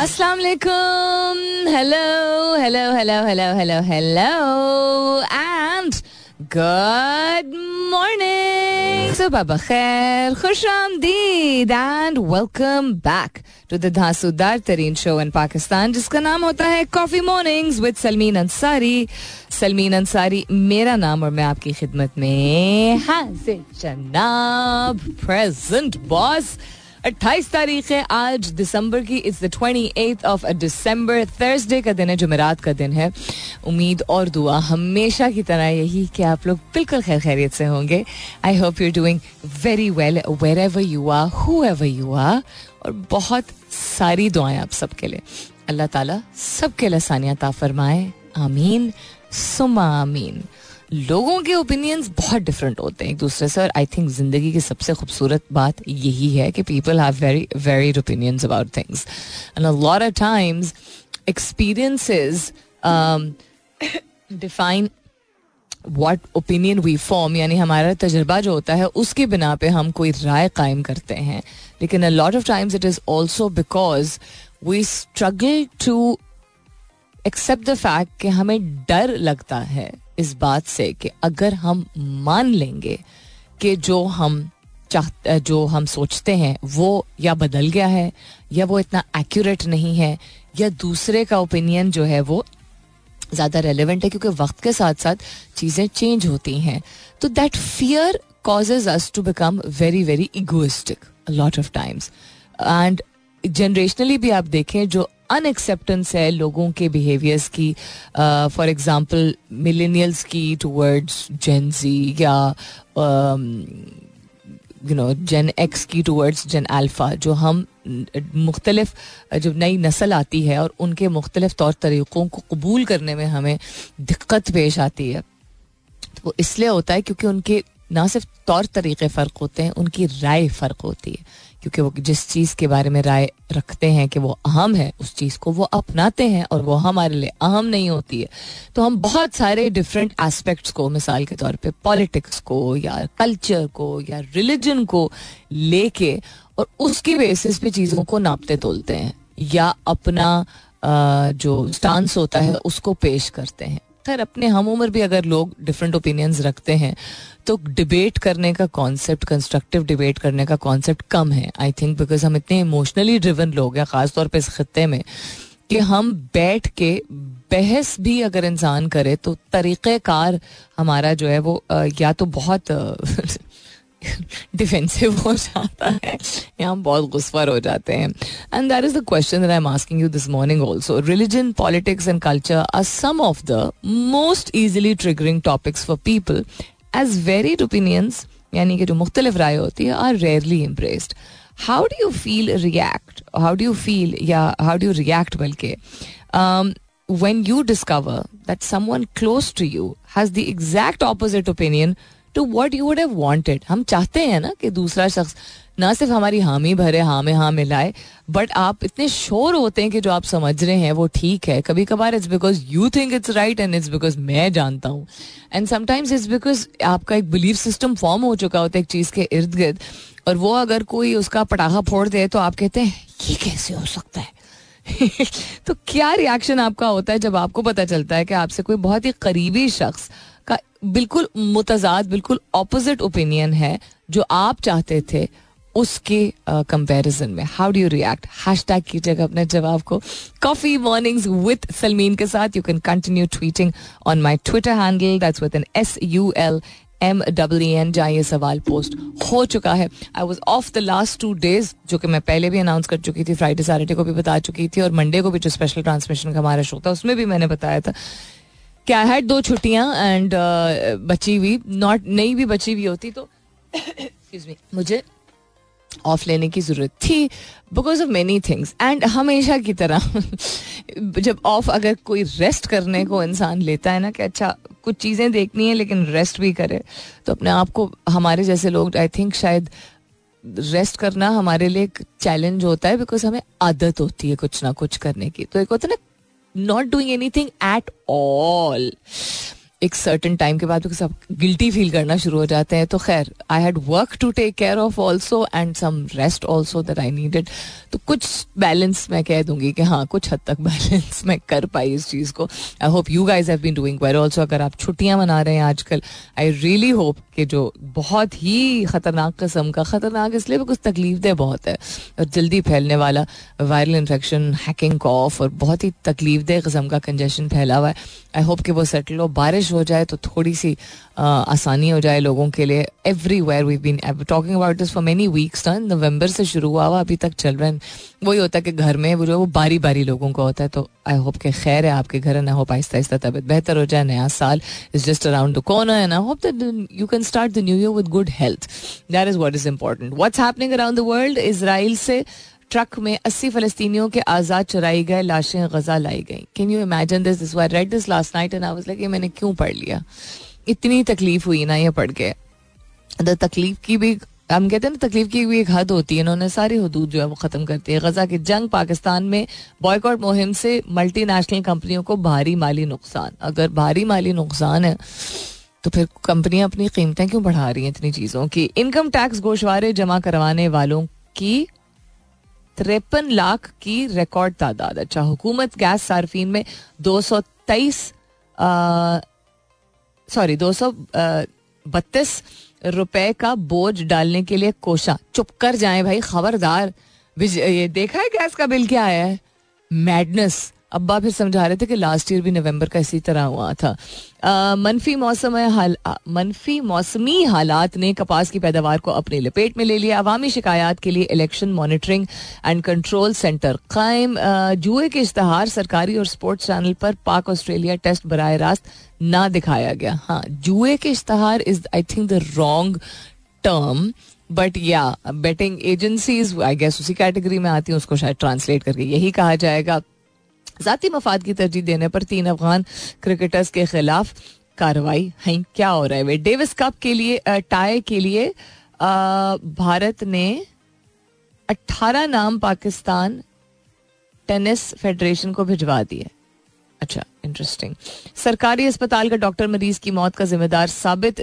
अस्सलाम वालेकुम hello hello hello hello hello hello and good morning सुबह बखैर खुश आमदीद and welcome back to the धांसूदार तरीन शो इन पाकिस्तान जिसका नाम होता है coffee mornings with Salmeen Ansari Salmeen Ansari मेरा नाम और मैं आपकी खिदमत में हाजिर जनाब प्रेजेंट बॉस 28 तारीख है, आज दिसंबर की it's the twenty eighth of December Thursday का दिन है, जुमेरात का दिन है। उम्मीद और दुआ हमेशा की तरह यही कि आप लोग बिल्कुल खैर खैरियत से होंगे। I hope you doing very well wherever you are whoever you are और बहुत सारी दुआएँ आप सबके लिए। अल्लाह ताला सबके लिए सानिया फरमाए आमीन। सुमा आमीन। लोगों के ओपिनियंस बहुत डिफरेंट होते हैं एक दूसरे से, और आई थिंक ज़िंदगी की सबसे खूबसूरत बात यही है कि people have very varied opinions about things and a of times experiences define what opinion we form यानी हमारा तजर्बा जो होता है, उसकी बिना पे हम कोई राय कायम करते हैं. लेकिन a lot of times it is also because we struggle to accept the fact कि हमें डर लगता है. इस बात से कि अगर हम मान लेंगे कि जो हम चाह जो हम सोचते हैं, वो या बदल गया है, या वो इतना एक्यूरेट नहीं है, या दूसरे का ओपिनियन जो है वो ज़्यादा रेलिवेंट है, क्योंकि वक्त के साथ साथ चीज़ें चेंज होती हैं तो that fear causes us to become very very egoistic lot of times and generationally भी आप देखें, जो अनएक्सेप्टेंस है लोगों के बिहेवियर्स की फॉर एग्जांपल मिलेनियल्स की टूवर्ड्स जेंजी या यू नो जेन एक्स की टूवर्ड्स जेन अल्फ़ा जो हम, मुख्तलिफ़, जब नई नस्ल आती है और उनके मुख्तलिफ़ तौर तरीक़ों को कबूल करने में हमें दिक्कत पेश आती है। तो इसलिए होता है क्योंकि उनके ना सिर्फ़ तौर तरीक़े फ़र्क होते हैं, उनकी राय फ़र्क होती है। क्योंकि वो जिस चीज़ के बारे में राय रखते हैं कि वो अहम है, उस चीज़ को वो अपनाते हैं और वो हमारे लिए अहम नहीं होती है। तो हम बहुत सारे डिफरेंट एस्पेक्ट्स को, मिसाल के तौर पे पॉलिटिक्स को या कल्चर को या रिलीजन को लेके और उसकी बेसिस पे चीज़ों को नापते तोलते हैं या अपना जो स्टांस होता है उसको पेश करते हैं। खैर, अपने हम उम्र भी अगर लोग डिफरेंट ओपिनियंस रखते हैं तो डिबेट करने का कॉन्सेप्ट कंस्ट्रक्टिव डिबेट करने का कॉन्सेप्ट कम है आई थिंक बिकॉज़ हम इतने इमोशनली ड्रिवन लोग हैं, ख़ासतौर पर इस खत्े में, कि हम बैठ के बहस भी अगर इंसान करे तो तरीक़ेकार हमारा जो है वो या तो बहुत डिफेंसिव हो जाता है या हम बहुत गुस्वर हो जाते हैं। And that is the question that I am asking you this morning also religion politics and culture are some of the most easily triggering topics for people as varied opinions यानी कि जो मुख्तलिफ़ राय होती है are rarely impressed how do you feel react how do you feel या how do you react बल्कि when you discover that someone close to you has the exact opposite opinion to what you would have wanted हम चाहते हैं ना कि दूसरा शख्स ना सिर्फ़ हमारी हामी भरे हाँ में हाँ मिलाए बट आप इतने शोर होते हैं कि जो आप समझ रहे हैं वो ठीक है। कभी कभार it's because you think it's right and it's because मैं जानता हूँ। एंड समटाइम्स इट्स बिकॉज़ आपका एक बिलीफ सिस्टम फॉर्म हो चुका होता है एक चीज़ के इर्द गिर्द। और वो अगर कोई उसका पटाखा फोड़ दे तो आप कहते हैं, ये कैसे हो सकता है? तो क्या रिएक्शन आपका होता है जब आपको पता चलता है कि आपसे कोई बहुत ही करीबी शख्स बिल्कुल मुतजाद, बिल्कुल ऑपोजिट ओपिनियन है जो आप चाहते थे उसके कंपैरिजन में। How do you react hashtag कीजिएगा अपने जवाब को। कॉफ़ी मॉर्निंग्स विद सलमीन के साथ। You can continue tweeting on my Twitter handle that's with N S U L M W N जहाँ ये सवाल पोस्ट हो चुका है। I was off the last two days जो कि मैं पहले भी अनाउंस कर चुकी थी। फ्राइडे सैटरडे को भी बता चुकी थी और मंडे को भी जो स्पेशल ट्रांसमिशन का हमारा शो था, उसमें भी मैंने बताया था। कि आई हैड दो छुट्टियाँ एंड uh, बची हुई नॉट नहीं भी बची हुई होती तो मी मुझे ऑफ़ लेने की ज़रूरत थी because of many things and हमेशा की तरह जब ऑफ़ अगर कोई रेस्ट करने को इंसान लेता है ना कि अच्छा कुछ चीज़ें देखनी है लेकिन रेस्ट भी करे तो अपने आप को हमारे जैसे लोग आई थिंक शायद रेस्ट करना हमारे लिए एक चैलेंज होता है बिकॉज़ हमें आदत होती है कुछ ना कुछ करने की। तो एक होता है ना not doing anything at all एक सर्टन टाइम के बाद सब गिल्टी फील करना शुरू हो जाते हैं। तो खैर I had work to take care of also and some rest also that I needed तो कुछ बैलेंस मैं कह दूँगी कि हाँ कुछ हद तक बैलेंस मैं कर पाई इस चीज़ को। I hope you guys have been doing well also अगर आप छुट्टियाँ मना रहे हैं आजकल आई रियली होप कि जो बहुत ही ख़तरनाक कस्म का, ख़तरनाक इसलिए भी कुछ तकलीफ़ दे बहुत है, और जल्दी फैलने वाला वायरल इन्फेक्शन हैकिंग कॉफ और बहुत ही तकलीफ़ दे कस्म का कंजेशन फैला हुआ है। आई होप कि वो सेटल हो। बारिश हो जाए तो थोड़ी सी आसानी हो जाए लोगों के लिए। Everywhere we been talking about this for many weeks ना नवंबर से शुरू हुआ हुआ अभी तक चल रहा है। वही होता है कि घर में वो जो वो बारी बारी लोगों का होता है तो आई होप के खैर है आपके घर ना होप आहिस्ता आहिस्ता तबियत बेहतर हो जाए, नया साल is just around the corner and I hope that you can start the new year with good health that is what is important what's happening around the world Israel से ट्रक में 80 फलस्तीनियों के आज़ाद चुराई गए, लाशें गजा लाई गई। Can you imagine this this raid this last night and I like ये मैंने क्यों पढ़ लिया? इतनी तकलीफ़ हुई ना ये पढ़ के। तकलीफ़ की भी, हम कहते हैं ना, तकलीफ़ की भी एक हद होती है। इन्होंने सारी हदूद जो है वो ख़त्म करती है। गजा की जंग पाकिस्तान में बॉयकॉट मुहिम से मल्टी नेशनल कंपनियों को भारी माली नुकसान। अगर भारी माली नुकसान है तो फिर कंपनियाँ अपनी कीमतें क्यों बढ़ा रही हैं इतनी चीज़ों की? इनकम टैक्स गोशवारे जमा करवाने वालों की तिरपन लाख की रिकॉर्ड तादाद। अच्छा हुकूमत गैस सार्फिन में दो सौ तेईस सॉरी दो सौ बत्तीस रुपए का बोझ डालने के लिए कोशा। चुप कर जाए भाई, खबरदार। ये देखा है गैस का बिल क्या आया है? मैडनेस अब्बा फिर समझा रहे थे कि लास्ट ईयर भी नवंबर का इसी तरह हुआ था। मनफी मौसम हाल मनफी मौसमी हालात ने कपास की पैदावार को अपनी लपेट में ले लिया। अवामी शिकायत के लिए election monitoring and control centre कायम। जुए के इश्तहार सरकारी और स्पोर्ट्स चैनल पर पाक ऑस्ट्रेलिया टेस्ट बर रास्त ना दिखाया गया। हाँ जुए के इश्तहार is I think the wrong term but या बेटिंग एजेंसीज आई गेस उसी कैटेगरी में आती हैं, उसको शायद ट्रांसलेट करके यही कहा जाएगा। जाती मफाद की तरजीह देने पर तीन अफगान क्रिकेटर्स के खिलाफ कार्रवाई। है, क्या हो रहा है? डेविस कप के लिए टाई के लिए भारत ने 18 नाम पाकिस्तान टेनिस फेडरेशन को भिजवा दिए। अच्छा इंटरेस्टिंग सरकारी अस्पताल का डॉक्टर मरीज़ की मौत का जिम्मेदार साबित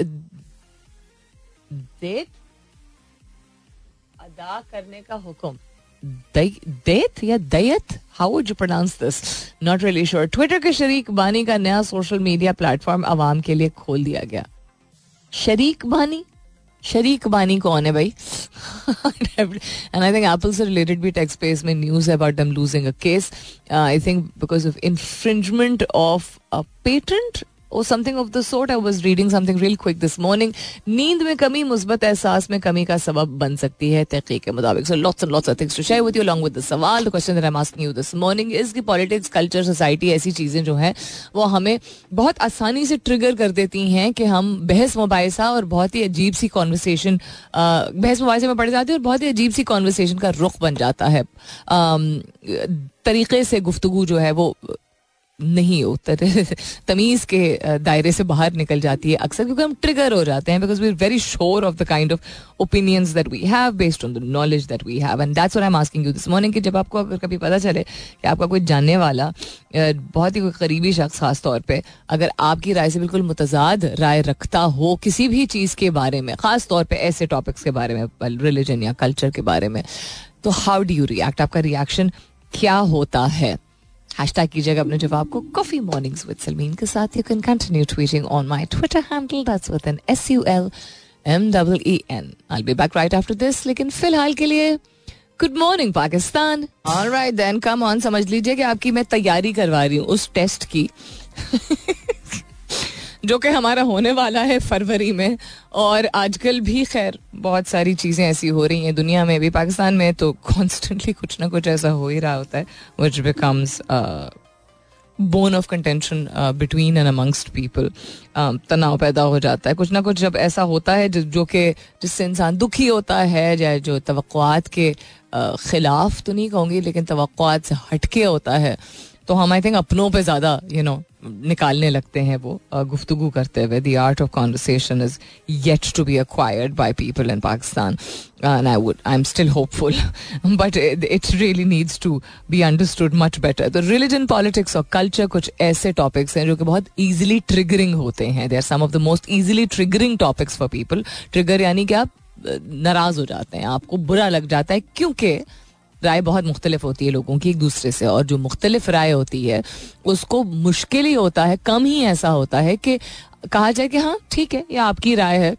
अदा करने का हुक्म। दैत या दैत how would you pronounce this not really sure Twitter के शरीक बानी का नया सोशल मीडिया प्लेटफॉर्म आवाम के लिए खोल दिया गया। शरीक बानी? शरीक बानी कौन है भाई? एंड आई थिंक एप्पल से रिलेटेड भी टेक्स स्पेस में न्यूज़ है about them losing a case I think because of infringement of a patent or something of the sort I was reading something real quick this morning नींद में कमी, मुस्बत एहसास में कमी का सबब बन सकती है तहकीक के मुताबिक। So lots and lots of things to share with you long with the सवाल the question I am asking you this morning is की पॉलिटिक्स कल्चर सोसाइटी ऐसी चीज़ें जो हैं, वो हमें बहुत आसानी से ट्रिगर कर देती हैं कि हम बहस मुबासा और बहुत ही अजीब सी कॉन्वर्सेशन बहस मुबासे में पड़ जाती है और बहुत ही अजीब सी कॉन्वर्सेशन का रुख बन जाता है। तरीके से गुफ्तु जो है वो नहीं उतर तमीज के दायरे से बाहर निकल जाती है अक्सर क्योंकि हम ट्रिगर हो जाते हैं because we are very sure of the kind of opinions that we have based on the knowledge that we have and that's I am asking you this morning कि जब आपको अगर कभी पता चले कि आपका कोई जानने वाला बहुत ही कोई करीबी शख्स खास तौर पर अगर आपकी राय से बिल्कुल मुतजाद राय रखता हो किसी भी चीज़ के बारे में, खास तौर पर ऐसे टॉपिक्स के बारे में रिलीजन या कल्चर के बारे में तो हाउ डू यू रिएक्ट आपका रिएक्शन क्या होता है? हैशटैग कीजिएगा अपने जवाब को कॉफ़ी मॉर्निंग्स विद सलमीन के साथ। You can continue tweeting on my Twitter handle that's with N S U L M double E N I be back right after this लेकिन फ़िलहाल के लिए good morning Pakistan all then come on समझ लीजिए कि आपकी मैं तैयारी करवा रही हूँ उस टेस्ट की। जो कि हमारा होने वाला है फरवरी में। और आजकल भी खैर बहुत सारी चीज़ें ऐसी हो रही हैं दुनिया में भी। पाकिस्तान में तो कॉन्स्टेंटली कुछ ना कुछ ऐसा हो ही रहा होता है which becomes bone of contention between and amongst people तनाव पैदा हो जाता है। कुछ ना कुछ जब ऐसा होता है जो कि जिससे इंसान दुखी होता है या जो तो के uh, खिलाफ तो नहीं कहूँगी लेकिन तो हटके होता है तो हम आई थिंक अपनों पे ज़्यादा यू नो निकालने लगते हैं वो गुफ्तगु करते हुए। The art of conversation is yet to be acquired by people in Pakistan and I would I am still hopeful but it really needs to be understood much better तो religion politics और culture कुछ ऐसे topics हैं जो कि बहुत easily triggering होते हैं। They are some of the most easily triggering topics for people trigger यानी कि आप नाराज़ हो जाते हैं, आपको बुरा लग जाता है, क्योंकि राय बहुत मुख्तलिफ़ होती है लोगों की एक दूसरे से, और जो मुख्तलिफ़ राय होती है, उसको मुश्किल ही होता है, कम ही ऐसा होता है कि कहा जाए कि हाँ ठीक है, ये आपकी राय है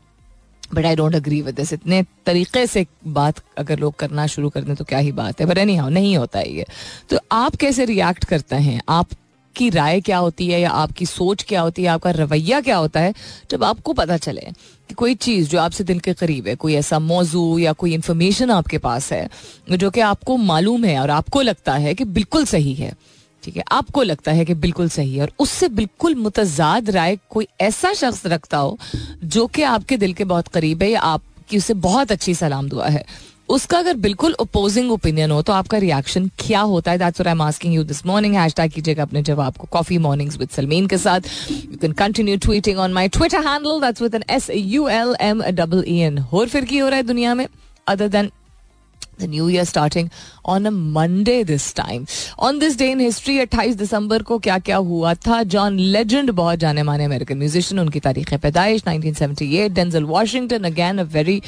but I don't agree with this इतने तरीके से बात अगर लोग करना शुरू कर दें तो क्या ही बात है बट एनी हाउ नहीं होता है ये। तो आप कैसे रिएक्ट करते हैं? आप आपकी राय क्या होती है या आपकी सोच क्या होती है आपका रवैया क्या होता है, जब आपको पता चले कि कोई चीज़ जो आपसे दिल के करीब है, कोई ऐसा मौजू या कोई इंफॉर्मेशन आपके पास है, जो कि आपको मालूम है और आपको लगता है कि बिल्कुल सही है, ठीक है, आपको लगता है कि बिल्कुल सही है और उससे बिल्कुल मुतजाद राय कोई ऐसा शख्स रखता हो, जो कि आपके दिल के बहुत करीब है या आपकी उसे बहुत अच्छी सलाम दुआ है। उसका अगर बिल्कुल अपोजिंग ओपिनियन हो तो आपका रिएक्शन क्या होता है? That's I am asking you this morning hashtag कीजिएगा अपने जवाब को. कॉफ़ी मॉर्निंग्स विद सलमीन के साथ. You can continue tweeting on my Twitter handle that's with N S U L M double E N और फिर की हो रहा है दुनिया में? Other than the new year starting on a Monday this time. On this day in history, 28 दिसंबर को क्या क्या हुआ था जॉन लेजेंड बहुत जाने माने अमेरिकन म्यूजिशियन उनकी तारीख पैदाइश 1978 Denzel Washington again a very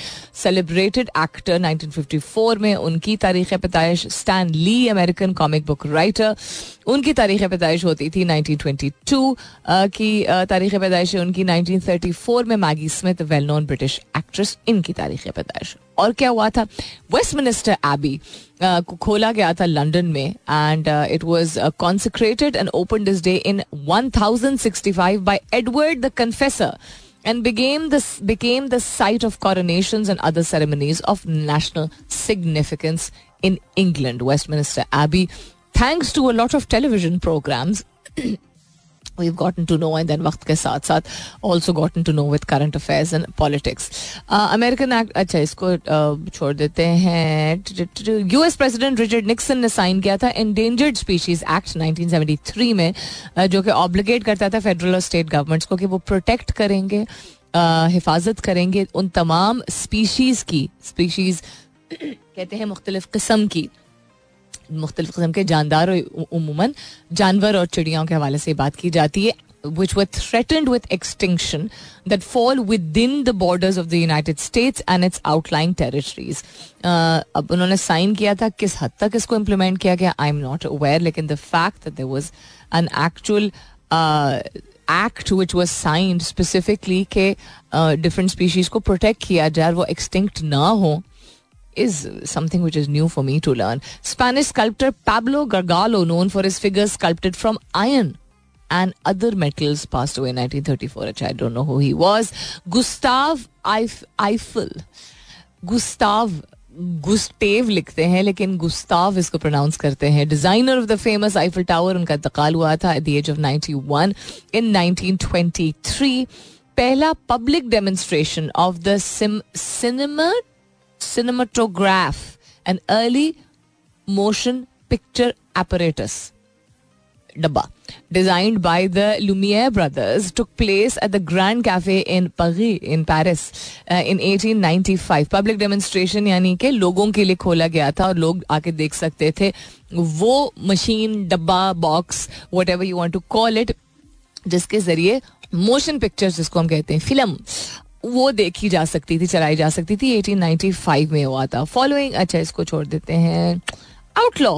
celebrated actor 1954 में उनकी तारीख पैदाइश Stan Lee American comic book writer उनकी तारीख पैदाइश होती थी 1922 की तारीख पैदाइश उनकी 1934 में Maggie Smith well known British actress इनकी तारीख पैदाइश और क्या हुआ था वेस्ट मिनिस्टर एबी को खोला गया था लंदन में and it was consecrated and open this day in 1065 by Edward the Confessor and became the became the site of coronations and other ceremonies of national significance in England. Westminster Abbey, thanks to a lot of television programs. we've gotten to know and then वक्त के साथ साथ also gotten to know with current affairs and politics. uh, act अच्छा इसको छोड़ देते हैं US president Richard Nixon ने साइन किया था एंडेंजर्ड स्पीशीज एक्ट 1973 में जो कि ऑब्लिगेट करता था फेडरल और स्टेट गवर्नमेंट्स को कि वो प्रोटेक्ट करेंगे हिफाजत करेंगे उन तमाम स्पीशीज की स्पीशीज कहते हैं मुख्तलिफ़ किस्म की मुख्तलिफ़ कस्म के जानदार और उमूमन जानवर और चिड़ियाओं के हवाले से बात की जाती है which were threatened with extinction that fall within the borders of the United States and its outlying territories. Uh, अब उन्होंने साइन किया था किस हद तक इसको इम्प्लीमेंट किया गया आई एम नॉट अवेयर लेकिन the fact that there was an actual act which was signed specifically के डिफरेंट स्पीशीज को प्रोटेक्ट किया जाए वो एक्सटिंक्ट ना हो is something which is new for me to learn. Spanish sculptor Pablo Gargalo, known for his figures sculpted from iron and other metals, passed away in 1934. Which I don't know who he was. Gustav Eiffel. Gustav गुस्टेव लिखते हैं लेकिन Gustav इसको pronounce करते हैं designer of the famous Eiffel tower उनका इंतकाल हुआ था at the age of 91 in 1923 पहला public demonstration of the cinema cinematograph an early motion picture apparatus डब्बा designed by the Lumiere brothers took place at the Grand Cafe in पगी in Paris in 1895 public demonstration यानी कि लोगों के लिए खोला गया था और लोग आके देख सकते थे वो मशीन डब्बा box whatever you want to call it जिसके ज़रिए मोशन पिक्चर्स जिसको हम कहते हैं फ़िल्म वो देखी जा सकती थी, चलाई जा सकती थी 1895 में हुआ था। फॉलोइंग अच्छा इसको छोड़ देते हैं। आउटलॉ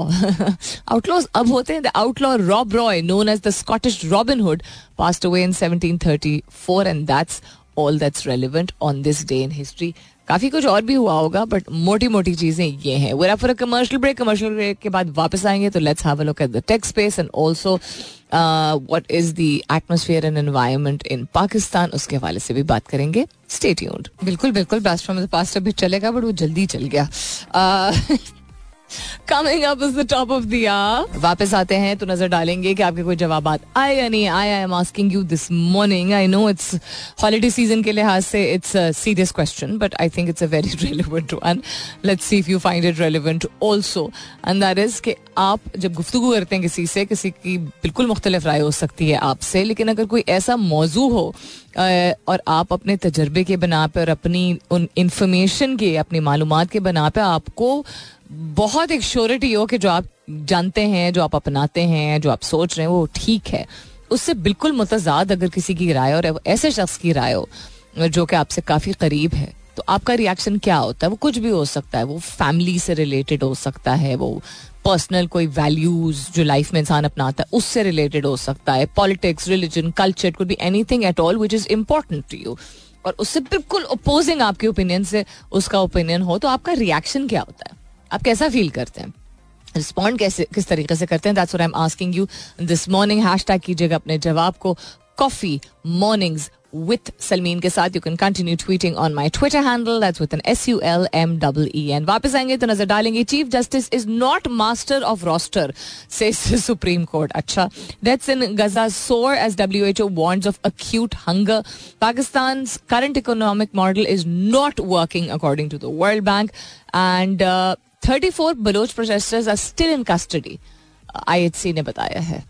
आउटलॉज अब होते हैं the outlaw Rob Roy known as the Scottish Robin Hood passed away in 1734 and that's all that's relevant on this day in history काफ़ी कुछ और भी हुआ होगा बट मोटी मोटी चीज़ें ये हैं। We're for a commercial break commercial break के बाद वापस आएँगे तो let's have a look at the tech space and also what is the atmosphere and environment in Pakistan उसके हवाले से भी बात करेंगे। स्टे ट्यून्ड बिल्कुल बिल्कुल। ब्लास्ट फ्रॉम द पास्ट अभी चलेगा बट वो जल्दी चल गया। Uh, coming up is the top of the वापस आते हैं तो नज़र डालेंगे कि आपके कोई जवाब आए या नहीं आए। I am asking you this morning I know it's holiday season के लिहाज से it's a serious question but I think it's a very relevant one let's see if you find it relevant also and that is कि आप जब गुफ्तु करते हैं किसी से, किसी की बिल्कुल मुख्तलिफ़ राय हो सकती है आपसे, लेकिन अगर कोई ऐसा मौजू हो और आप अपने तजर्बे के बना पे और अपनी उन इंफॉर्मेशन के, अपनी मालूम के बना पे आपको बहुत एक श्योरिटी हो कि जो आप जानते हैं, जो आप अपनाते हैं, जो आप सोच रहे हैं, वो ठीक है। उससे बिल्कुल मुतजाद अगर किसी की राय और ऐसे शख्स की राय हो, जो कि आपसे काफ़ी करीब है तो आपका रिएक्शन क्या होता है? वो कुछ भी हो सकता है। वो फैमिली से रिलेटेड हो सकता है, वो पर्सनल कोई वैल्यूज़ जो लाइफ में इंसान अपनाता है, उससे रिलेटेड हो सकता है। Politics religion culture could be anything at all which is important to you और उससे बिल्कुल अपोजिंग आपके ओपिनियन से उसका ओपिनियन हो तो आपका रिएक्शन क्या होता है? आप कैसा फील करते हैं? रिस्पॉन्ड कैसे, किस तरीके से करते हैं? That's I am asking you this morning hashtag कीजिएगा अपने जवाब को. कॉफ़ी मॉर्निंग्स with Salmeen के साथ. You can continue tweeting on my Twitter handle that's with an S U L M double E N वापस आएँगे तो नज़र डालेंगे. Chief justice is not master of roster से सुप्रीम कोर्ट अच्छा. Deaths in Gaza soar as W H O wants of acute hunger Pakistan current economic model is not working according to the World Bank and thirty four Baloch protesters are still in custody I H C ने बताया है.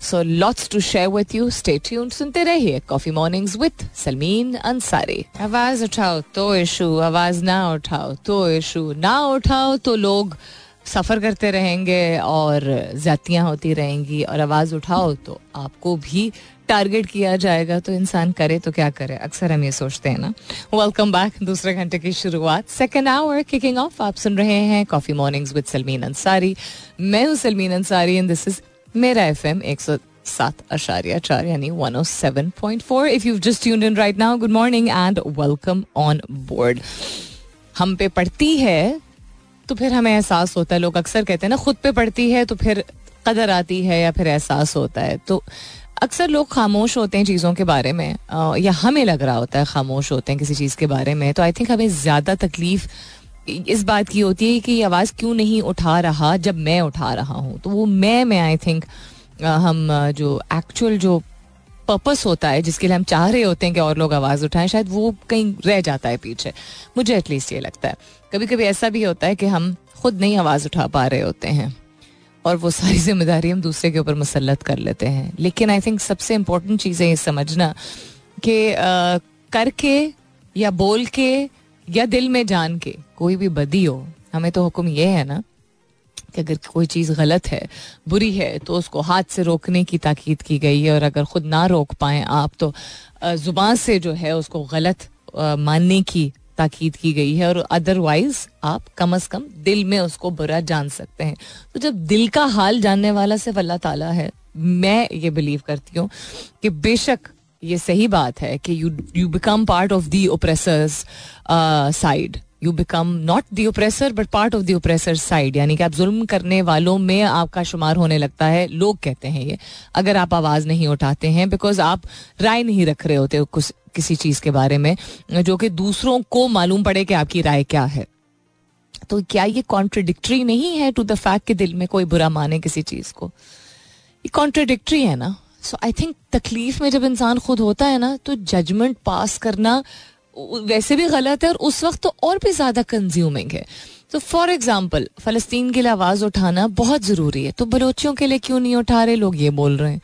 So lots to share with you stay tuned सुनते रहिए Coffee Mornings with Salmeen Ansari आवाज़ उठाओ तो issue, आवाज़ ना उठाओ तो इशू, ना उठाओ तो लोग सफ़र करते रहेंगे और ज्यादतियाँ होती रहेंगी और आवाज़ उठाओ तो आपको भी टारगेट किया जाएगा तो इंसान करे तो क्या करे? अक्सर हम ये सोचते हैं ना। वेलकम बैक दूसरे घंटे की शुरुआत। सेकेंड आवर किकिंग ऑफ़ आप सुन रहे हैं Coffee Mornings with Salmeen Ansari मैं हूँ Salmeen Ansari and this is मेरा एफ़ एम एक सौ सात अशारिया चार, यानी one O seven point four if you just tuned in right now good morning and welcome on board हम पे पड़ती है तो फिर हमें एहसास होता है। लोग अक्सर कहते हैं ना, खुद पे पड़ती है तो फिर कदर आती है या फिर एहसास होता है। तो अक्सर लोग खामोश होते हैं चीज़ों के बारे में या हमें लग रहा होता है खामोश होते हैं किसी चीज़ के बारे में तो आई थिंक हमें ज़्यादा तकलीफ़ इस बात की होती है कि ये आवाज़ क्यों नहीं उठा रहा जब मैं उठा रहा हूँ। तो वो मैं मैं आई थिंक हम जो एक्चुअल जो पर्पस होता है, जिसके लिए हम चाह रहे होते हैं कि और लोग आवाज़ उठाएँ, शायद वो कहीं रह जाता है पीछे। मुझे एटलीस्ट ये लगता है। कभी कभी ऐसा भी होता है कि हम खुद नहीं आवाज़ उठा पा रहे होते हैं। और वो सारी ज़िम्मेदारी हम दूसरे के ऊपर मुसलत कर लेते हैं। लेकिन आई थिंक सबसे इम्पोर्टेंट चीज़ है ये समझना कि करके या बोल के या दिल में जान के कोई भी बदी हो, हमें तो हुक्म ये है ना कि अगर कोई चीज़ गलत है, बुरी है तो उसको हाथ से रोकने की ताकीद की गई है और अगर खुद ना रोक पाए आप तो ज़ुबान से जो है उसको गलत मानने की ताकीद की गई है और अदरवाइज़ आप कम अज कम दिल में उसको बुरा जान सकते हैं। तो जब दिल का हाल जानने वाला सिर्फ़ अल्लाह ताला है, मैं ये बिलीव करती हूँ कि बेशक ये सही बात है कि you you become part of the oppressors side you become not the oppressor but part of the oppressor side यानी कि आप जुल्म करने वालों में आपका शुमार होने लगता है, लोग कहते हैं ये। अगर आप आवाज़ नहीं उठाते हैं बिकॉज़ आप राय नहीं रख रहे होते कुछ किसी चीज़ के बारे में, जो कि दूसरों को मालूम पड़े कि आपकी राय क्या है। तो क्या ये कॉन्ट्रोडिक्ट्री नहीं है टू द फैक्ट कि दिल में कोई बुरा माने किसी चीज़ को? ये कॉन्ट्रोडिक्ट्री है ना? सो आई थिंक तकलीफ़ में जब इंसान खुद होता है ना तो जजमेंट पास करना वैसे भी गलत है और उस वक्त तो और भी ज़्यादा कंज्यूमिंग है। तो फॉर एग्ज़ाम्पल फ़लस्तीन के लिए आवाज़ उठाना बहुत ज़रूरी है। तो बलोचियों के लिए क्यों नहीं उठा रहे लोग? ये बोल रहे हैं।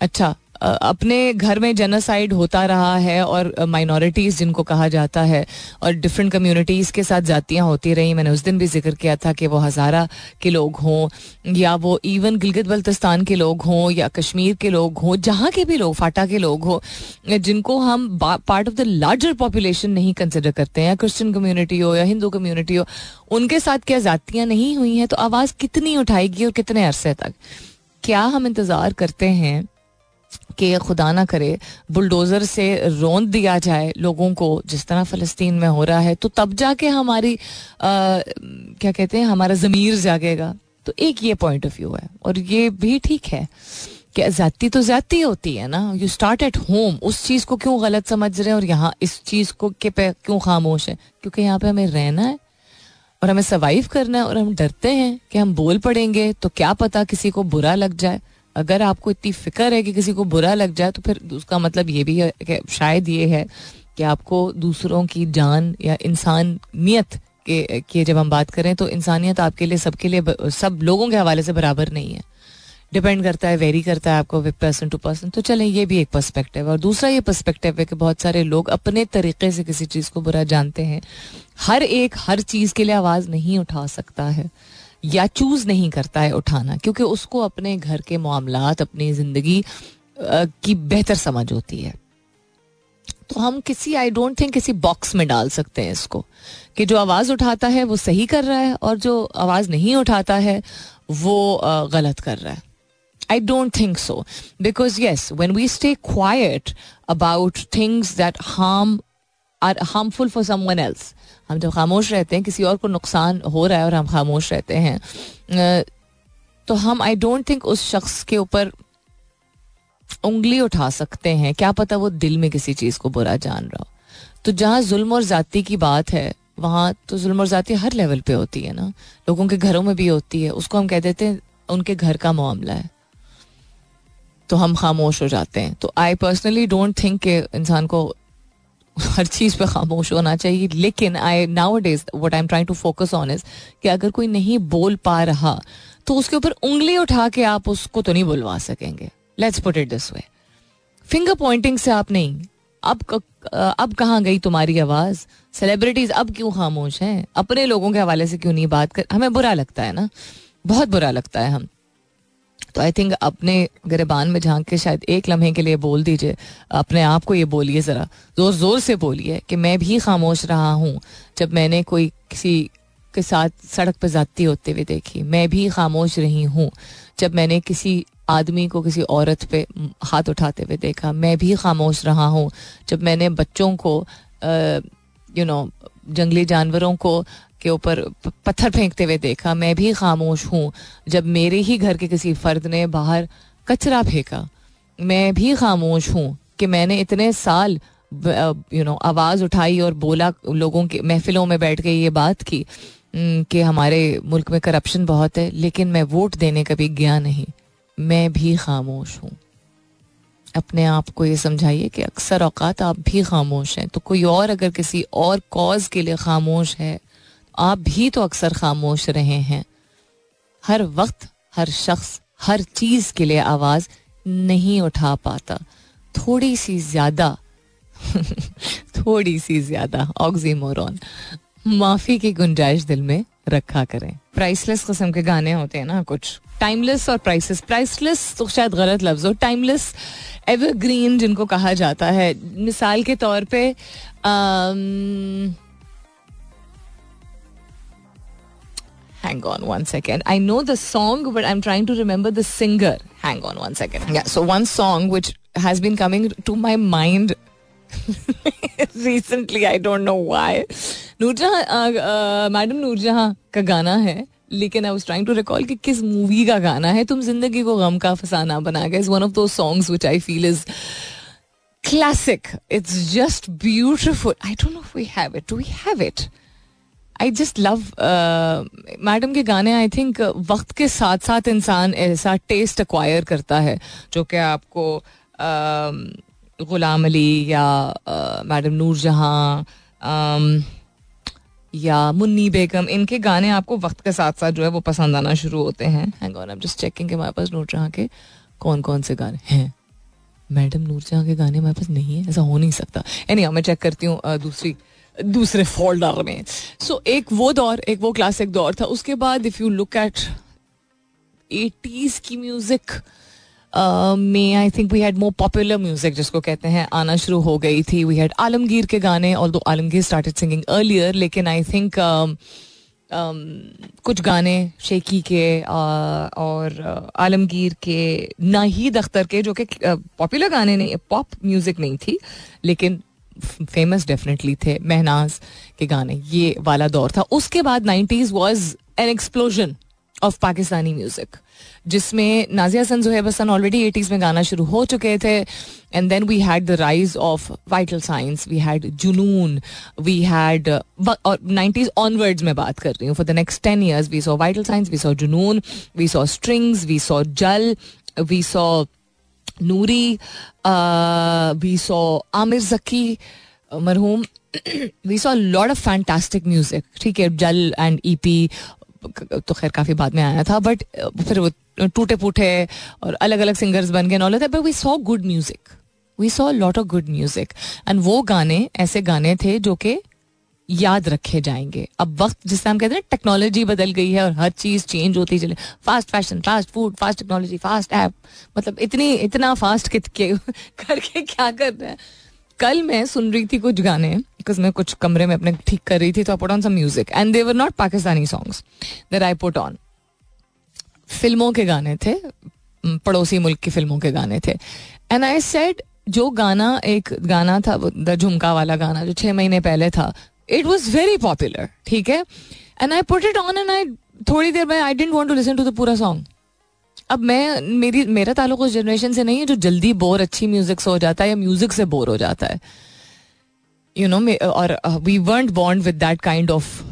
अच्छा अपने घर में जेनोसाइड होता रहा है और माइनॉरिटीज़ जिनको कहा जाता है और डिफरेंट कम्युनिटीज़ के साथ जातियाँ होती रही। मैंने उस दिन भी ज़िक्र किया था कि वो हज़ारा के लोग हों या वो इवन गिलगित बल्तिस्तान के लोग हों या कश्मीर के लोग हों, जहाँ के भी लोग, फाटा के लोग हों जिनको हम part of the larger population नहीं कंसिडर करते हैं, या क्रिश्चियन कम्युनिटी हो या हिंदू कम्युनिटी हो, उनके साथ क्या जातियाँ नहीं हुई हैं तो आवाज़ कितनी उठाएगी और कितने अरसे तक? क्या हम इंतज़ार करते हैं कि खुदा ना करे बुलडोज़र से रोंद दिया जाए लोगों को जिस तरह फ़लस्तीन में हो रहा है तो तब जाके हमारी आ, क्या कहते हैं हमारा ज़मीर जागेगा। तो एक ये पॉइंट ऑफ़ व्यू है और ये भी ठीक है कि जाती तो जाती होती है ना। यू स्टार्ट एट होम उस चीज़ को क्यों गलत समझ रहे हैं और यहाँ इस चीज़ को के पे क्यों खामोश है? क्योंकि यहाँ पे हमें रहना है और हमें सर्वाइव करना है और हम डरते हैं कि हम बोल पड़ेंगे तो क्या पता किसी को बुरा लग जाए। अगर आपको इतनी फ़िक्र है कि किसी को बुरा लग जाए तो फिर उसका मतलब ये भी है कि शायद ये है कि आपको दूसरों की जान या इंसानियत के, के जब हम बात करें तो इंसानियत आपके लिए सबके लिए सब लोगों के हवाले से बराबर नहीं है। डिपेंड करता है वेरी करता है आपको पर्सन टू पर्सन तो चलें ये भी एक पर्सपेक्टिव और दूसरा ये पर्सपेक्टिव है कि बहुत सारे लोग अपने तरीके से किसी चीज़ को बुरा जानते हैं। हर एक हर चीज़ के लिए आवाज़ नहीं उठा सकता है। या चूज़ नहीं करता है उठाना क्योंकि उसको अपने घर के मामला अपनी ज़िंदगी की बेहतर समझ होती है तो हम किसी आई डोंट थिंक किसी बॉक्स में डाल सकते हैं इसको कि जो आवाज़ उठाता है वो सही कर रहा है और जो आवाज़ नहीं उठाता है वो गलत कर रहा है I don't think so. Because, yes, when we stay quiet about things that harm are harmful for someone else, हम जब खामोश रहते हैं, किसी और को नुकसान हो रहा है और हम खामोश रहते हैं तो हम आई डोंट थिंक उस शख्स के ऊपर उंगली उठा सकते हैं। क्या पता वो दिल में किसी चीज़ को बुरा जान रहा हो। तो जहाँ जुल्म और ज़ाती की बात है, वहाँ तो जुल्म और ज़ाती हर लेवल पे होती है ना। लोगों के घरों में भी होती है। उसको हम कह देते हैं, उनके घर का मामला है। तो हम खामोश हो जाते हैं। तो आई पर्सनली डोंट थिंक के इंसान को हर चीज़ पे खामोश होना चाहिए। लेकिन I nowadays what I am trying to focus on is कि अगर कोई नहीं बोल पा रहा तो उसके ऊपर उंगली उठा के आप उसको तो नहीं बुलवा सकेंगे। Let's put it this way finger pointing से आप नहीं। अब अब कहाँ गई तुम्हारी आवाज़? सेलिब्रिटीज अब क्यों खामोश हैं? अपने लोगों के हवाले से क्यों नहीं बात कर? हमें बुरा लगता है ना? बहुत बुरा लगता है हम। तो आई थिंक अपने गिरबान में झाँक के शायद एक लम्हे के लिए बोल दीजिए। अपने आप को ये बोलिए ज़रा। ज़ोर ज़ोर से बोलिए कि मैं भी खामोश रहा हूँ। जब मैंने कोई किसी के साथ सड़क पर जाती होते हुए देखी, मैं भी खामोश रही हूँ। जब मैंने किसी आदमी को किसी औरत पे हाथ उठाते हुए देखा, मैं भी खामोश रहा हूँ। जब मैंने बच्चों को यू नो जंगली जानवरों को के ऊपर पत्थर फेंकते हुए देखा, मैं भी खामोश हूँ। जब मेरे ही घर के किसी फर्द ने बाहर कचरा फेंका, मैं भी खामोश हूँ कि मैंने इतने साल यू नो आवाज़ उठाई और बोला लोगों के, महफिलों में बैठ के ये बात की कि हमारे मुल्क में करप्शन बहुत है, लेकिन मैं वोट देने कभी गया नहीं। मैं भी खामोश हूँ। अपने आप को ये समझाइए कि अक्सर औकात आप भी खामोश हैं। तो कोई और अगर किसी और कॉज के लिए खामोश है आप भी तो अक्सर खामोश रहे हैं। हर वक्त, हर शख्स, हर चीज़ के लिए आवाज़ नहीं उठा पाता। थोड़ी सी ज़्यादा, थोड़ी सी ज़्यादा ऑक्सीमोरॉन माफ़ी की गुंजाइश दिल में रखा करें। प्राइसलेस किस्म के गाने होते हैं ना कुछ। टाइमलेस और प्राइसलेस प्राइसलेस तो शायद गलत लफ्ज हो। टाइमलेस एवरग्रीन जिनको कहा जाता है। मिसाल के तौर पे hang on one second. I know the song, but I'm trying to remember the singer. Hang on one second. Yeah, so one song which has been coming to my mind recently, I don't know why. Noorjahan madam Noorjahan का गाना है लेकिन I was trying to recall कि किस movie का गाना है तुम जिंदगी को गम का फसाना बना गए is one of the songs which I feel is classic it's just beautiful i don't know if we have it do we have it I just love madam के गाने आई थिंक वक्त के साथ साथ इंसान ऐसा टेस्ट अक्वायर करता है जो कि आपको uh, गुलाम अली या मैडम नूर जहाँ या मुन्नी बेगम इनके गाने आपको वक्त के साथ साथ जो है वो पसंद आना शुरू होते हैं। हैंग ऑन जस्ट चेकिंग के हमारे पास नूर जहाँ के कौन कौन से गाने हैं। मैडम नूर जहाँ के गाने हमारे पास नहीं है ऐसा हो नहीं सकता। एनी मैं चेक करती हूँ uh, दूसरी दूसरे फोल्डर में सो so, एक वो दौर एक वो क्लासिक दौर था। उसके बाद if you look at eighties की म्यूज़िक में I think we had more popular music जिसको कहते हैं आना शुरू हो गई थी। वी हैड आलमगीर के गाने और दो आलमगीर स्टार्टेड सिंगिंग अर्लियर लेकिन आई थिंक um, um, कुछ गाने शेखी के uh, और uh, आलमगीर के नाहीद अख्तर के जो कि पॉपुलर uh, गाने नहीं पॉप म्यूज़िक नहीं थी लेकिन फ़ेमस डेफिनेटली थे, महनाज के गाने, ये वाला दौर था। उसके बाद nineties was an explosion of Pakistani music जिसमें नाजिया हसन जुहेब हसन ऑलरेडी एटीज़ में गाना शुरू हो चुके थे। And then we had the rise of Vital Signs we had Junoon we had और नाइन्टीज ऑनवर्ड्स में बात कर रही हूँ। For the next ten years we saw Vital Signs we saw Junoon we saw Strings we saw Jal we saw Noori we saw Aamir Zaki, मरहूम we saw lot of fantastic music ठीक है, जल and E P तो खैर काफ़ी बाद में आया था बट फिर वो टूटे फूटे और अलग अलग सिंगर्स बन गए knowledge but we saw good music we saw lot of good music and वो गाने, ऐसे गाने थे जो कि याद रखे जाएँगे। अब वक्त जिस हम कहते हैं टेक्नोलॉजी बदल गई है और हर चीज़ चेंज होती चले। Fast fashion fast food fast technology fast app मतलब इतनी, इतना फास्ट कित के करके क्या कर रहे हैं? कल मैं सुन रही थी कुछ गाने बिकॉज़ मैं कुछ कमरे में अपने ठीक कर रही थी तो I put on some music and they were not Pakistani songs that I put on फ़िल्मों के गाने थे पड़ोसी मुल्क की फ़िल्मों के गाने थे। एंड आई सेड जो गाना एक गाना था द झुमका वाला गाना, जो छह महीने पहले था इट वॉज़ वेरी पॉपुलर ठीक है? And I put it on and I थोड़ी देर में I didn't want to listen to the पूरा सॉन्ग अब मैं, मेरी, मेरा ताल्लुक उस जनरेशन से नहीं है जो जल्दी बोर अच्छी म्यूज़िक से हो जाता है या म्यूज़िक से बोर हो जाता है. यू नो और we were bond with that kind of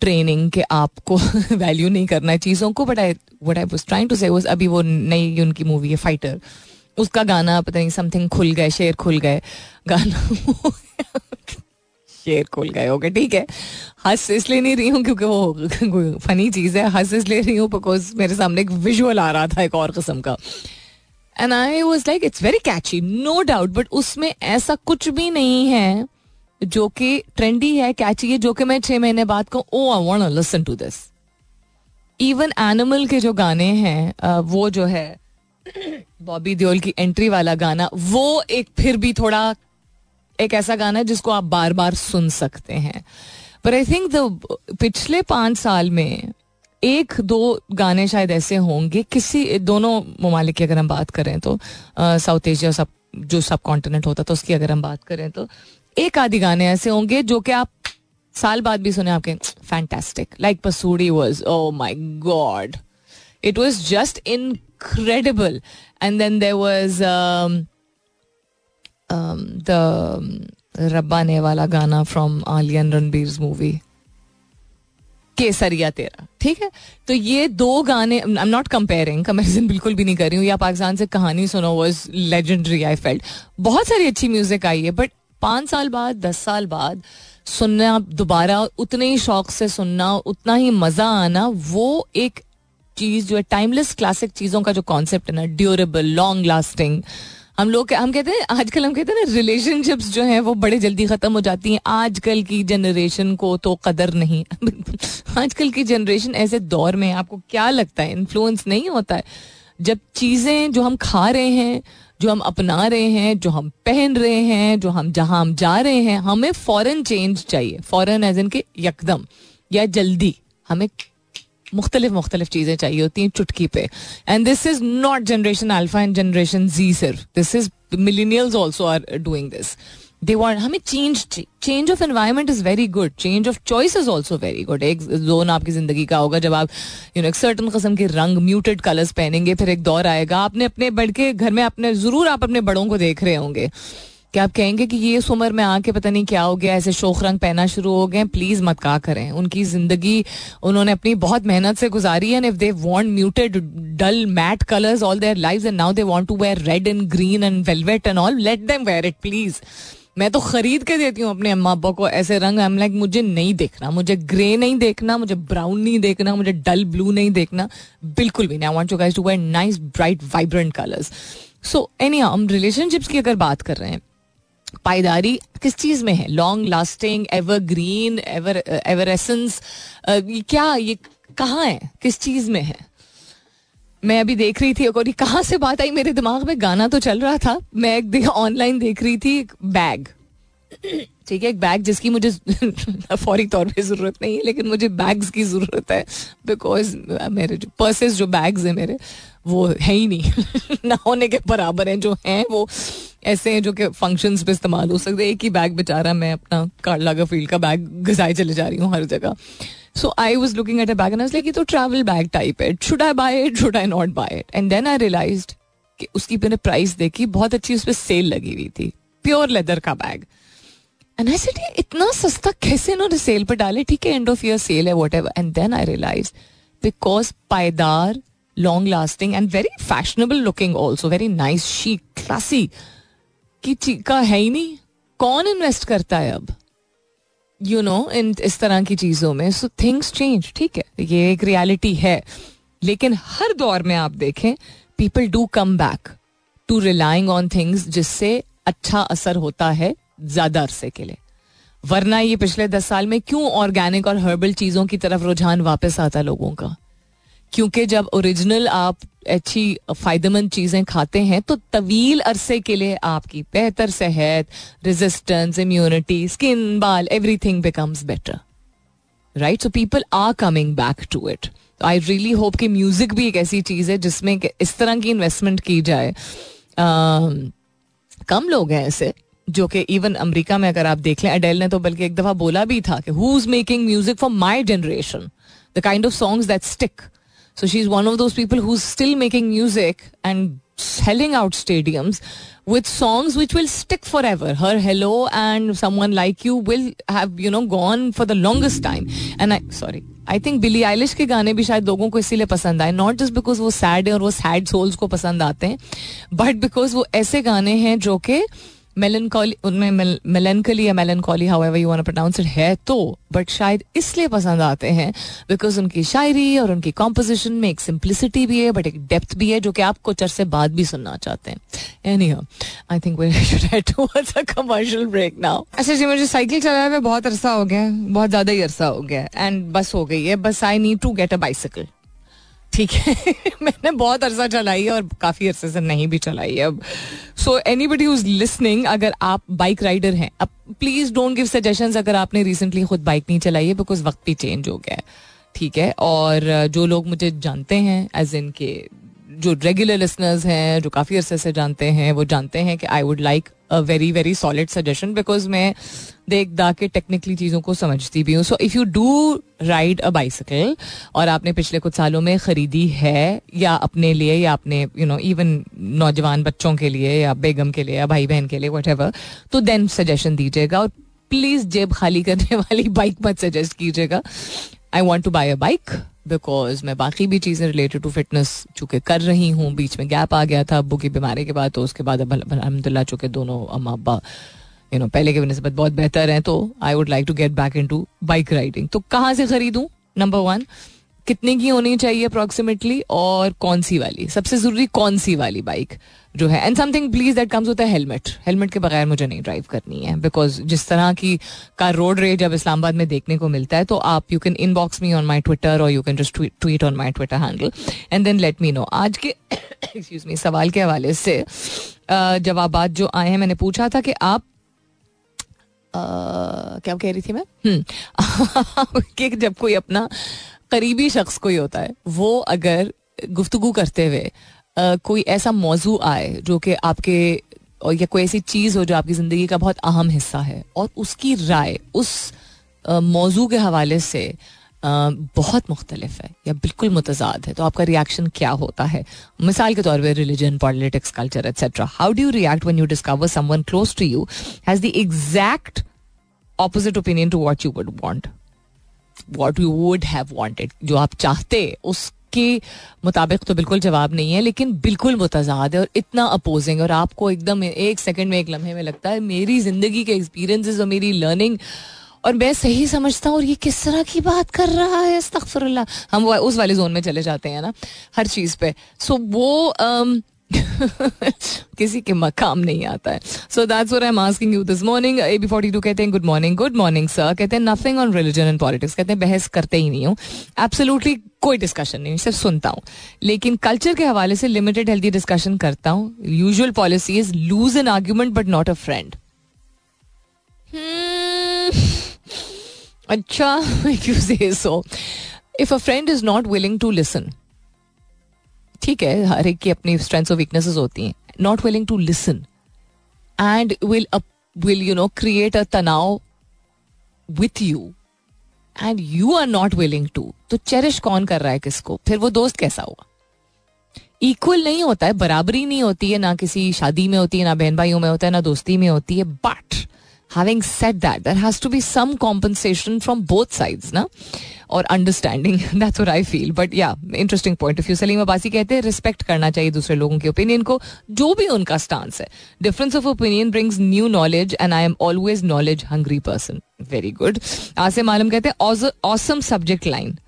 training के आपको वैल्यू नहीं करना है चीज़ों को but I what I was trying to say अभी वो नई उनकी मूवी है फाइटर उसका गाना, पता नहीं समथिंग खुल गए, शेर खुल गए, गाना शेर खुल गए ओके ठीक है। हंस इसलिए नहीं रही हूँ क्योंकि वो फनी चीज़ है। हंस इसलिए रही हूँ बिकॉज़ मेरे सामने एक विजुअल आ रहा था एक और किस्म का। And I was like it's very catchy no doubt but उसमें ऐसा कुछ भी नहीं है जो कि ट्रेंडी है कैची है, जो कि मैं छह महीने बाद को ओ I want listen to this even Animal के जो गाने हैं वो जो है बॉबी देओल की एंट्री वाला गाना, वो एक फिर भी थोड़ा एक ऐसा गाना है जिसको आप बार बार सुन सकते हैं। पर आई थिंक द पिछले पाँच साल में एक दो गाने शायद ऐसे होंगे, किसी, दोनों ममालिक की अगर हम बात करें तो साउथ एशिया सब, जो सब कॉन्टिनेंट होता तो उसकी अगर हम बात करें तो एक आधि गाने ऐसे होंगे जो कि आप साल बाद भी सुने, आपके fantastic like Pasoori was oh my God it was just incredible and then there was the रब्बा ने वाला गाना फ्रॉम आलियन रणबीर मूवी केसरिया तेरा ठीक है तो ये दो गाने I am not comparing comparison बिल्कुल भी नहीं कर रही हूँ या पाकिस्तान से कहानी सुनो वॉज़ लेजेंडरी आई फेल्ट बहुत सारी अच्छी म्यूज़िक आई है बट पाँच साल बाद, दस साल बाद सुनना दोबारा उतने ही शौक से सुनना, उतना ही मज़ा आना, वो एक चीज़ जो है टाइमलेस क्लासिक चीज़ों का जो कॉन्सेप्ट है ना ड्यूरेबल लॉन्ग लास्टिंग हम लोग हम कहते हैं, आजकल हम कहते हैं ना रिलेशनशिप्स जो हैं, वो बड़े जल्दी खत्म हो जाती हैं। आजकल की जनरेशन को तो कदर नहीं। आजकल की जनरेशन ऐसे दौर में आपको क्या लगता है? इन्फ्लुएंस नहीं होता है। जब चीज़ें जो हम खा रहे हैं, जो हम अपना रहे हैं, जो हम पहन रहे हैं, जो हम, जहाँ हम जा रहे हैं, हमें फॉरन चेंज चाहिए। फॉरन एज इनके यकदम या जल्दी। हमें मुख्तलिफ़ मुख्तलिफ़ चीज़ें चाहिए होती हैं चुटकी पे। And this is not generation alpha and generation Z सिर्फ़। This is millennials also are doing this they want हमें change change of environment is very good change of choice is also very good एक zone आपकी ज़िंदगी का होगा जब आप you know एक सर्टन कस्म के रंग म्यूटेड कलर्स पहनेंगे, फिर एक दौर आएगा। आपने अपने बढ़ के घर में अपने ज़रूर आप अपने बड़ों को देख रहे होंगे। कि आप कहेंगे कि ये इस उम्र में आके पता नहीं क्या हो गया, ऐसे शोक रंग पहना शुरू हो गए प्लीज़ मत कहा करें। उनकी ज़िंदगी उन्होंने अपनी बहुत मेहनत से गुजारी है if they want muted dull matte colours all their lives and now they want to wear red and green and velvet and all let them wear it please मैं तो खरीद के देती हूँ अपने अम्मा अब्बा को ऐसे रंग। आई लाइक मुझे नहीं देखना, मुझे ग्रे नहीं देखना, मुझे ब्राउन नहीं देखना, मुझे डल ब्लू नहीं देखना। बिल्कुल भी नहीं। I want to guys to wear nice bright vibrant colours so any um relationships की अगर बात कर रहे हैं पाईदारी किस चीज़ में है? Long lasting evergreen ever ever essence क्या, ये कहाँ है? किस चीज़ में है? मैं अभी देख रही थी, और कहाँ से बात आई? मेरे दिमाग में गाना तो चल रहा था। मैं एक ऑनलाइन देख रही थी, एक बैग ठीक है, एक बैग जिसकी मुझे फौरी तौर पे ज़रूरत नहीं है, लेकिन मुझे बैग्स की ज़रूरत है। बिकॉज़ मेरे जो पर्सेस जो बैग्स हैं मेरे, वो है ही नहीं। ना होने के बराबर हैं, जो हैं वो। ऐसे हैं जो कि फ़ंक्शंस पे इस्तेमाल हो सकते एक ही बैग बेचारा मैं अपना कार्ड लागा फ़ील्ड का बैग घिसाए चले जा रही हूँ हर जगह। So I was looking at a bag and like ये तो ट्रैवल बैग टाइप है। Should I buy it should I not buy it and then I realise कि उसकी मैंने प्राइस देखी, बहुत अच्छी उस पर सेल लगी हुई थी। प्योर लेदर का बैग एंड आई सेड इतना सस्ता कैसे इन्होंने सेल पे डाले? ठीक है एंड ऑफ़ ईयर सेल है whatever and then I realise because पायदार long lasting and very fashionable looking also very nice chic classy की का है ही नहीं। कौन इन्वेस्ट करता है अब? यू नो इन, इस तरह की चीज़ों में। सो थिंग्स चेंज ठीक है? ये एक रियलिटी है। लेकिन हर दौर में आप देखें people do come back to relying on things जिससे अच्छा असर होता है ज़्यादा अरसे के लिए। वरना ये पिछले दस साल में क्यों ऑर्गेनिक और हर्बल चीज़ों की तरफ़ रुझान वापस आता लोगों का? क्योंकि जब ओरिजिनल आप अच्छी, फ़ायदेमंद चीज़ें खाते हैं तो तवील अरसे के लिए आपकी बेहतर सेहत रेजिस्टेंस इम्यूनिटी स्किन बाल everything becomes better right so people are coming back to it I really hope कि म्यूज़िक भी एक ऐसी चीज़ है जिसमें इस तरह की इन्वेस्टमेंट की जाए। कम लोग हैं ऐसे, जो कि इवन अमेरिका में अगर आप देख लें अडेल ने तो बल्कि एक दफ़ा बोला भी था कि who is making music for my generation the kind of songs that stick so she is one of those people who still making music and selling out stadiums with songs which will stick forever her Hello and Someone Like You will have you know gone for the longest time and I sorry I think Billie Eilish के गाने भी शायद लोगों को इसीलिए पसंद आए not just because वो सैड है और वो सैड सोल्स को पसंद आते हैं बट बिकॉज़ वो ऐसे गाने हैं जो कि मेलनकॉली उनमें मेलनकली या melancholy however you pronounce it है तो बट शायद इसलिए पसंद आते हैं बिकॉज़ उनकी शायरी और उनकी कॉम्पोजिशन में एक सिंप्लिसिटी भी है बट एक डेप्थ भी है, जो कि आप कुछ अरसे बाद भी सुनना चाहते हैं. Any I think commercial break now अच्छा जी, मुझे साइकिल चलाए हुए बहुत अरसा हो गया बहुत ज़्यादा ही अरसा हो गया एंड बस हो गई है, बस I need to get a bicycle ठीक है। मैंने बहुत अरसा चलाई है और काफ़ी अरसे से नहीं भी चलाई है अब। So anybody who's listening अगर आप बाइक राइडर हैं, अब प्लीज़ डोंट गिव सजेशन अगर आपने रिसेंटली खुद बाइक नहीं चलाई है बिकॉज़ वक्त भी चेंज हो गया है। ठीक है? और जो लोग मुझे जानते हैं एज इन के जो रेगुलर लिसनर्स हैं, जो काफ़ी अरसे से जानते हैं, वो जानते हैं कि I would like a very very solid suggestion because मैं देख दा के टेक्निकली चीज़ों को समझती भी हूँ। So if you do ride a bicycle और आपने पिछले कुछ सालों में ख़रीदी है, या अपने लिए, या अपने यू नो इवन नौजवान बच्चों के लिए, या बेगम के लिए, या भाई बहन के लिए वट तो देन सजेशन दीजिएगा। और प्लीज़ जेब खाली करने वाली बाइक मत सजेस्ट कीजिएगा। I want to buy a bike because मैं बाकी भी चीज़ें रिलेटेड टू फिटनेस चूँकि कर रही हूँ, बीच में गैप आ गया था अब्बू की बीमारी के बाद तो उसके बाद अब अलहमदिल्ला चूँकि दोनों अम्मा अब्बा यू नो पहले के बनस्बत बहुत बेहतर हैं तो I would like to get back into bike riding तो कहाँ से खरीदूँ? नंबर वन कितने की होनी चाहिए अप्रॉक्सीमेटली और कौन सी वाली? सबसे ज़रूरी कौन सी वाली बाइक जो है? And something please that comes होता है हेलमेट हेलमेट के बगैर मुझे नहीं ड्राइव करनी है बिकॉज़ जिस तरह की का रोड रेज अब इस्लामाबाद में देखने को मिलता है तो आप you can inbox me on my Twitter और you can just tweet on my Twitter handle and then let me know आज के एक्सक्यूज मी सवाल के हवाले से जवाब जो आए हैं, मैंने पूछा था कि आप क्या कह रही थी मैं? हम्म, कि जब कोई अपना करीबी शख्स कोई होता है वो अगर गुफ्तगु करते हुए कोई ऐसा मौजू आए जो कि आपके और या कोई ऐसी चीज़ हो जो आपकी ज़िंदगी का बहुत अहम हिस्सा है और उसकी राय उस मौजू के हवाले से बहुत मुख्तलिफ़ है या बिल्कुल मुतजाद है। तो आपका रिएक्शन क्या होता है? मिसाल के तौर पर religion politics culture etcetera how do you react when you discover someone close to you has the exact opposite opinion to what you would want what you would have wanted जो आप चाहते, उसके मुताबिक तो बिल्कुल जवाब नहीं है, लेकिन बिल्कुल मुतजाद है और इतना अपोजिंग और आपको एकदम एक सेकंड में, एक लम्हे में लगता है, मेरी ज़िंदगी के एक्सपीरियंसेस और मेरी लर्निंग और मैं सही समझता हूँ और ये किस तरह की बात कर रहा है अस्तगफुरुल्लाह। हम वो उस वाले जोन में चले जाते हैं ना हर चीज़ पे। सो so, वो um, किसी के मकाम नहीं आता है। So that's what I am asking you this morning A B forty two कहते हैं good morning good morning sir कहते हैं nothing on religion and politics कहते हैं बहस करते ही नहीं हूँ। एब्सोल्युटली कोई डिस्कशन नहीं सिर्फ़ सुनता हूँ। लेकिन कल्चर के हवाले से लिमिटेड हेल्थी डिस्कशन करता हूँ। Usual policy is lose an argument but not a friend अच्छा you say so if a friend is not willing to listen ठीक है, हर एक की अपनी स्ट्रेंथ्स और वीकनेसेस होती हैं not willing to listen and will will you know create a तनाव with you and you are not willing to तो चेरिश कौन कर रहा है किसको? फिर वो दोस्त कैसा हुआ? इक्वल नहीं होता है, बराबरी नहीं होती है, ना किसी शादी में होती है, ना बहन भाइयों में होता है, ना दोस्ती में होती है but having said that, there has to be some compensation from both sides ना और understanding that's what I feel but या interesting point of view Salim Abbasi कहते हैं रिस्पेक्ट करना चाहिए दूसरे लोगों के ओपिनियन को जो भी उनका स्टांस है difference of opinion brings new knowledge and I am always knowledge hungry person very good Asim Alam कहते हैं ऑसम सब्जेक्ट लाइन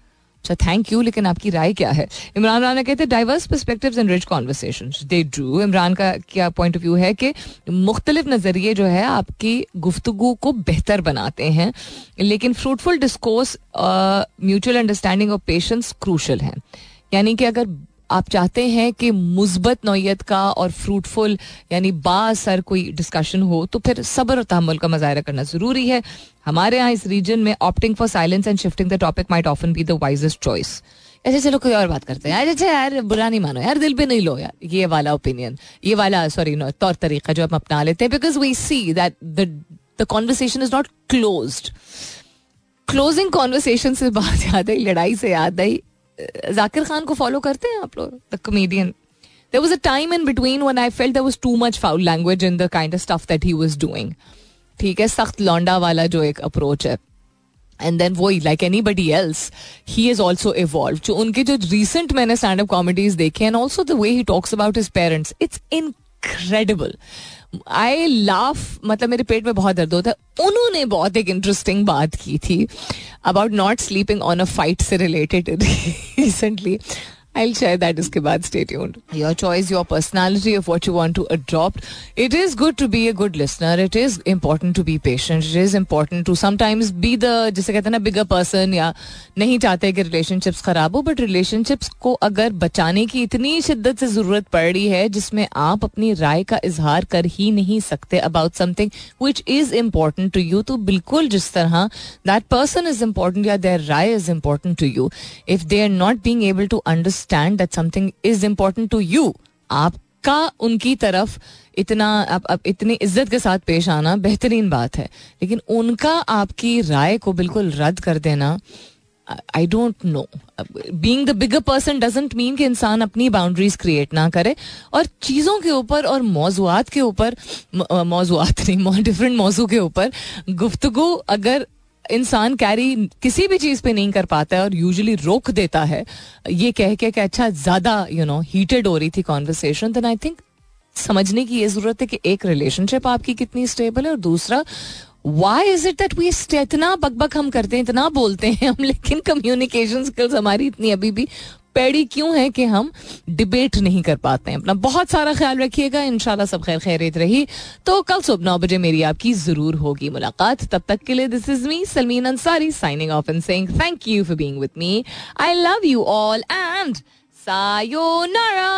अच्छा थैंक यू लेकिन आपकी राय क्या है? इमरान राना कहते हैं diverse perspective and rich conversation they drew Imran का क्या पॉइंट ऑफ़ व्यू है कि मुख्तलिफ़ नज़रिए जो है, आपकी गुफ्तु को बेहतर बनाते हैं, लेकिन फ्रूटफुल डिस्कोर्स म्यूचुअल अंडरस्टैंडिंग और पेशेंस क्रूशल है। यानी कि अगर आप चाहते हैं कि मुस्बत नौीयत का और फ्रूटफुल यानी बासर कोई डिस्कशन हो तो फिर सब्र और तहमुल का मुजाहरा करना ज़रूरी है। हमारे यहाँ इस रीजन में opting for silence and shifting the topic might often be the wisest choice ऐसे चलो कोई और बात करते हैं। अच्छा यार, बुरा नहीं मानो। यार, दिल पे नहीं लो, यार। ये वाला ओपिनियन ये वाला सॉरी नो तौर तरीका जो हम अपना लेते हैं because we see that the conversation is not close closing conversation से बात याद आई, लड़ाई से याद आई। जाकिर खान को फॉलो करते हैं आप लोग? The comedian there was a time in between when I felt there was too much foul language in the kind of stuff that he was doing ठीक है, सख्त लौंडा वाला जो एक अप्रोच है। एंड देन वो like anybody else he is also evolve जो उनके जो रिसेंट मैंने स्टैंड अप कॉमेडीज देखे and also the way he talks about his parents it's incredible I laugh मतलब मेरे पेट में बहुत दर्द होता है। उन्होंने बहुत एक इंटरेस्टिंग बात की थी about not sleeping on a fight से related recently I'll share that इसके बाद stay tuned. Your choice, your personality of what you want to adopt. It is good to be a good listener. It is important to be patient. It is important to sometimes be the जिसे कहते हैं ना bigger person या नहीं चाहते कि relationships खराब हो but relationships को अगर बचाने की इतनी शिद्दत से ज़रूरत पड़ रही है जिसमें आप अपनी राय का इजहार कर ही नहीं सकते about something which is important to you तो बिल्कुल जिस तरह that person is important या their राय is important to you if they are not being able to understand understand that something is important to you आपका उनकी तरफ़ इतना आप, आप इतनी इज़्ज़त के साथ पेश आना बेहतरीन बात है। लेकिन उनका आपकी राय को बिल्कुल रद्द कर देना I don't know being the bigger person doesn't mean कि इंसान अपनी बाउंड्रीज क्रिएट ना करे। और चीज़ों के ऊपर और मौजूद के ऊपर मौजूद नहीं डिफरेंट मौजू के ऊपर गुफ्तगु अगर इंसान कैरी किसी भी चीज़ पे नहीं कर पाता है और यूजली रोक देता है। ये कह के कि अच्छा ज़्यादा यू नो हीटेड हो रही थी कॉन्वर्सेशन देन आई थिंक समझने की ये ज़रूरत है कि एक रिलेशनशिप आपकी कितनी स्टेबल है और दूसरा why is it that we इतना बकबक हम करते हैं, इतना बोलते हैं हम, लेकिन कम्युनिकेशन स्किल्स हमारी इतनी अभी भी पैड़ी क्यों है कि हम डिबेट नहीं कर पाते हैं? अपना बहुत सारा ख्याल रखिएगा। इनशाला सब खैर खैरित रही। तो कल सुबह नौ बजे मेरी आपकी ज़रूर होगी मुलाकात। तब तक के लिए this is me Salmeen Ansari signing off and saying thank you for being with me I love you all and sayonara